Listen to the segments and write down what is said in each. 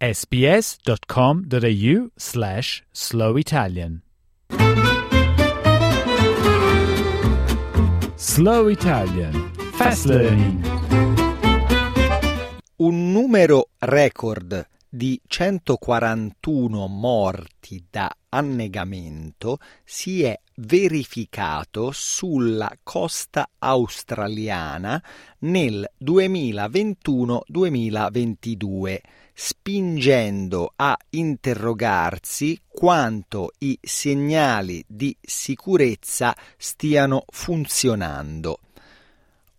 sbs.com.au slash slowitalian. Slow Italian. Fast Learning. Un numero record di 141 morti da annegamento si è verificato sulla costa australiana nel 2021-2022 spingendo a interrogarsi quanto i segnali di sicurezza stiano funzionando.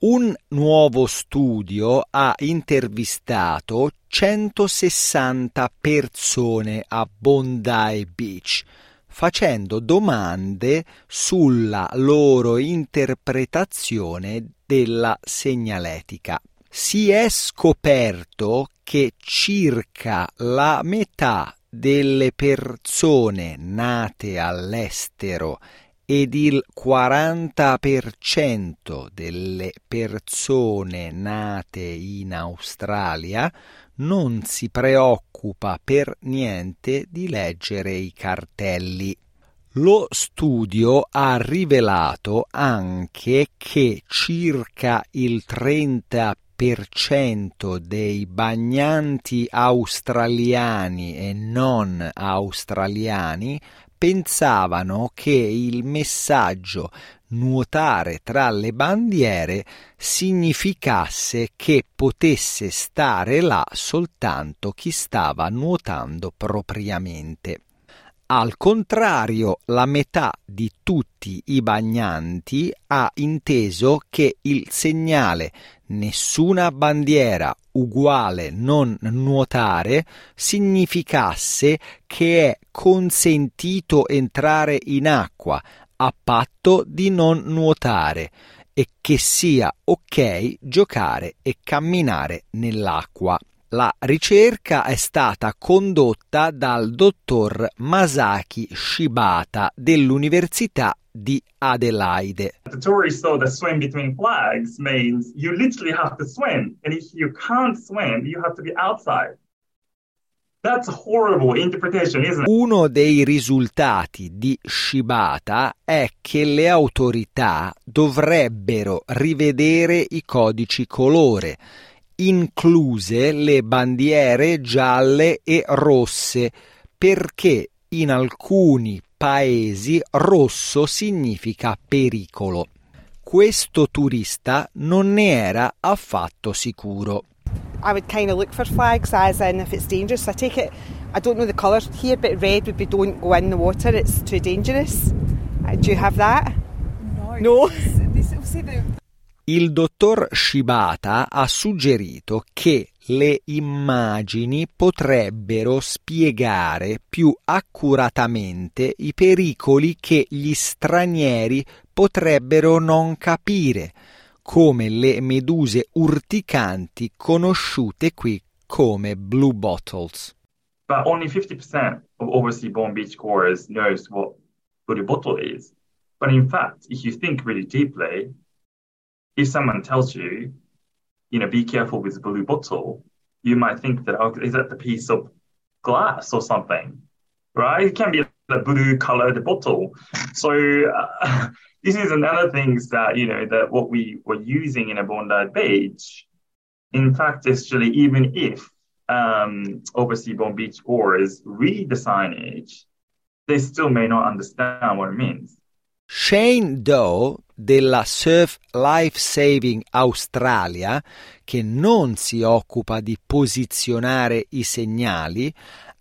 Un nuovo studio ha intervistato 160 persone a Bondi Beach, facendo domande sulla loro interpretazione della segnaletica. Si è scoperto che circa la metà delle persone nate all'estero ed il 40% delle persone nate in Australia non si preoccupa per niente di leggere i cartelli. Lo studio ha rivelato anche che circa il 30% dei bagnanti australiani e non australiani pensavano che il messaggio nuotare tra le bandiere significasse che potesse stare là soltanto chi stava nuotando propriamente. Al contrario, la metà di tutti i bagnanti ha inteso che il segnale nessuna bandiera uguale non nuotare significasse che è consentito entrare in acqua a patto di non nuotare e che sia ok giocare e camminare nell'acqua. La ricerca è stata condotta dal dottor Masaki Shibata dell'Università di Adelaide. The tourists thought that swim between flags means you literally have to swim, and if you can't swim, you have to be outside. That's a horrible interpretation, isn't it? Uno dei risultati di Shibata è che le autorità dovrebbero rivedere i codici colore incluse le bandiere gialle e rosse, perché in alcuni paesi rosso significa pericolo. Questo turista non ne era affatto sicuro. I would kind of look for flags as in if it's dangerous. I take it, I don't know the colours here, but red would be don't go in the water, it's too dangerous. Uh, do you have that? No. No. They Il dottor Shibata ha suggerito che le immagini potrebbero spiegare più accuratamente i pericoli che gli stranieri potrebbero non capire, come le meduse urticanti conosciute qui come blue bottles. But only 50% of overseas born beachgoers knows what blue bottle is. But in fact, if you think really deeply, if someone tells you, you know, be careful with the blue bottle, you might think that, oh, is that the piece of glass or something? Right? It can be the blue colored bottle. So uh, this is another things that, you know, that what we were using in a Bondi Beach, in fact, actually, even if um, overseas born beach goers read the signage, they still may not understand what it means. Shane Doe della Surf Life Saving Australia, che non si occupa di posizionare i segnali,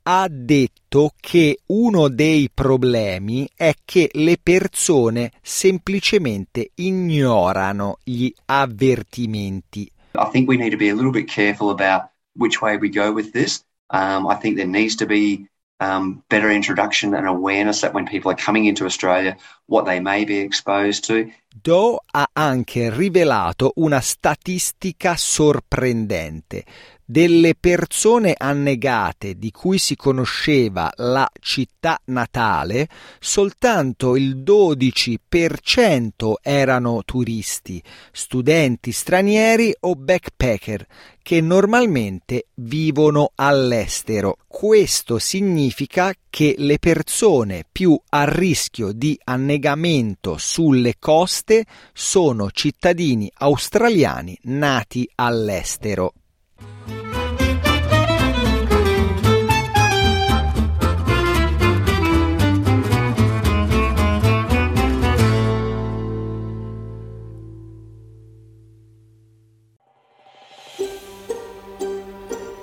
ha detto che uno dei problemi è che le persone semplicemente ignorano gli avvertimenti. I think we need to be a little bit careful about which way we go with this. Um, I think there needs to be um, better introduction and awareness that when people are coming into Australia, what they may be exposed to. Doe ha anche rivelato una statistica sorprendente. Delle persone annegate di cui si conosceva la città natale, soltanto il 12% erano turisti, studenti stranieri o backpacker, che normalmente vivono all'estero. Questo significa che le persone più a rischio di annegamento sulle coste sono cittadini australiani nati all'estero.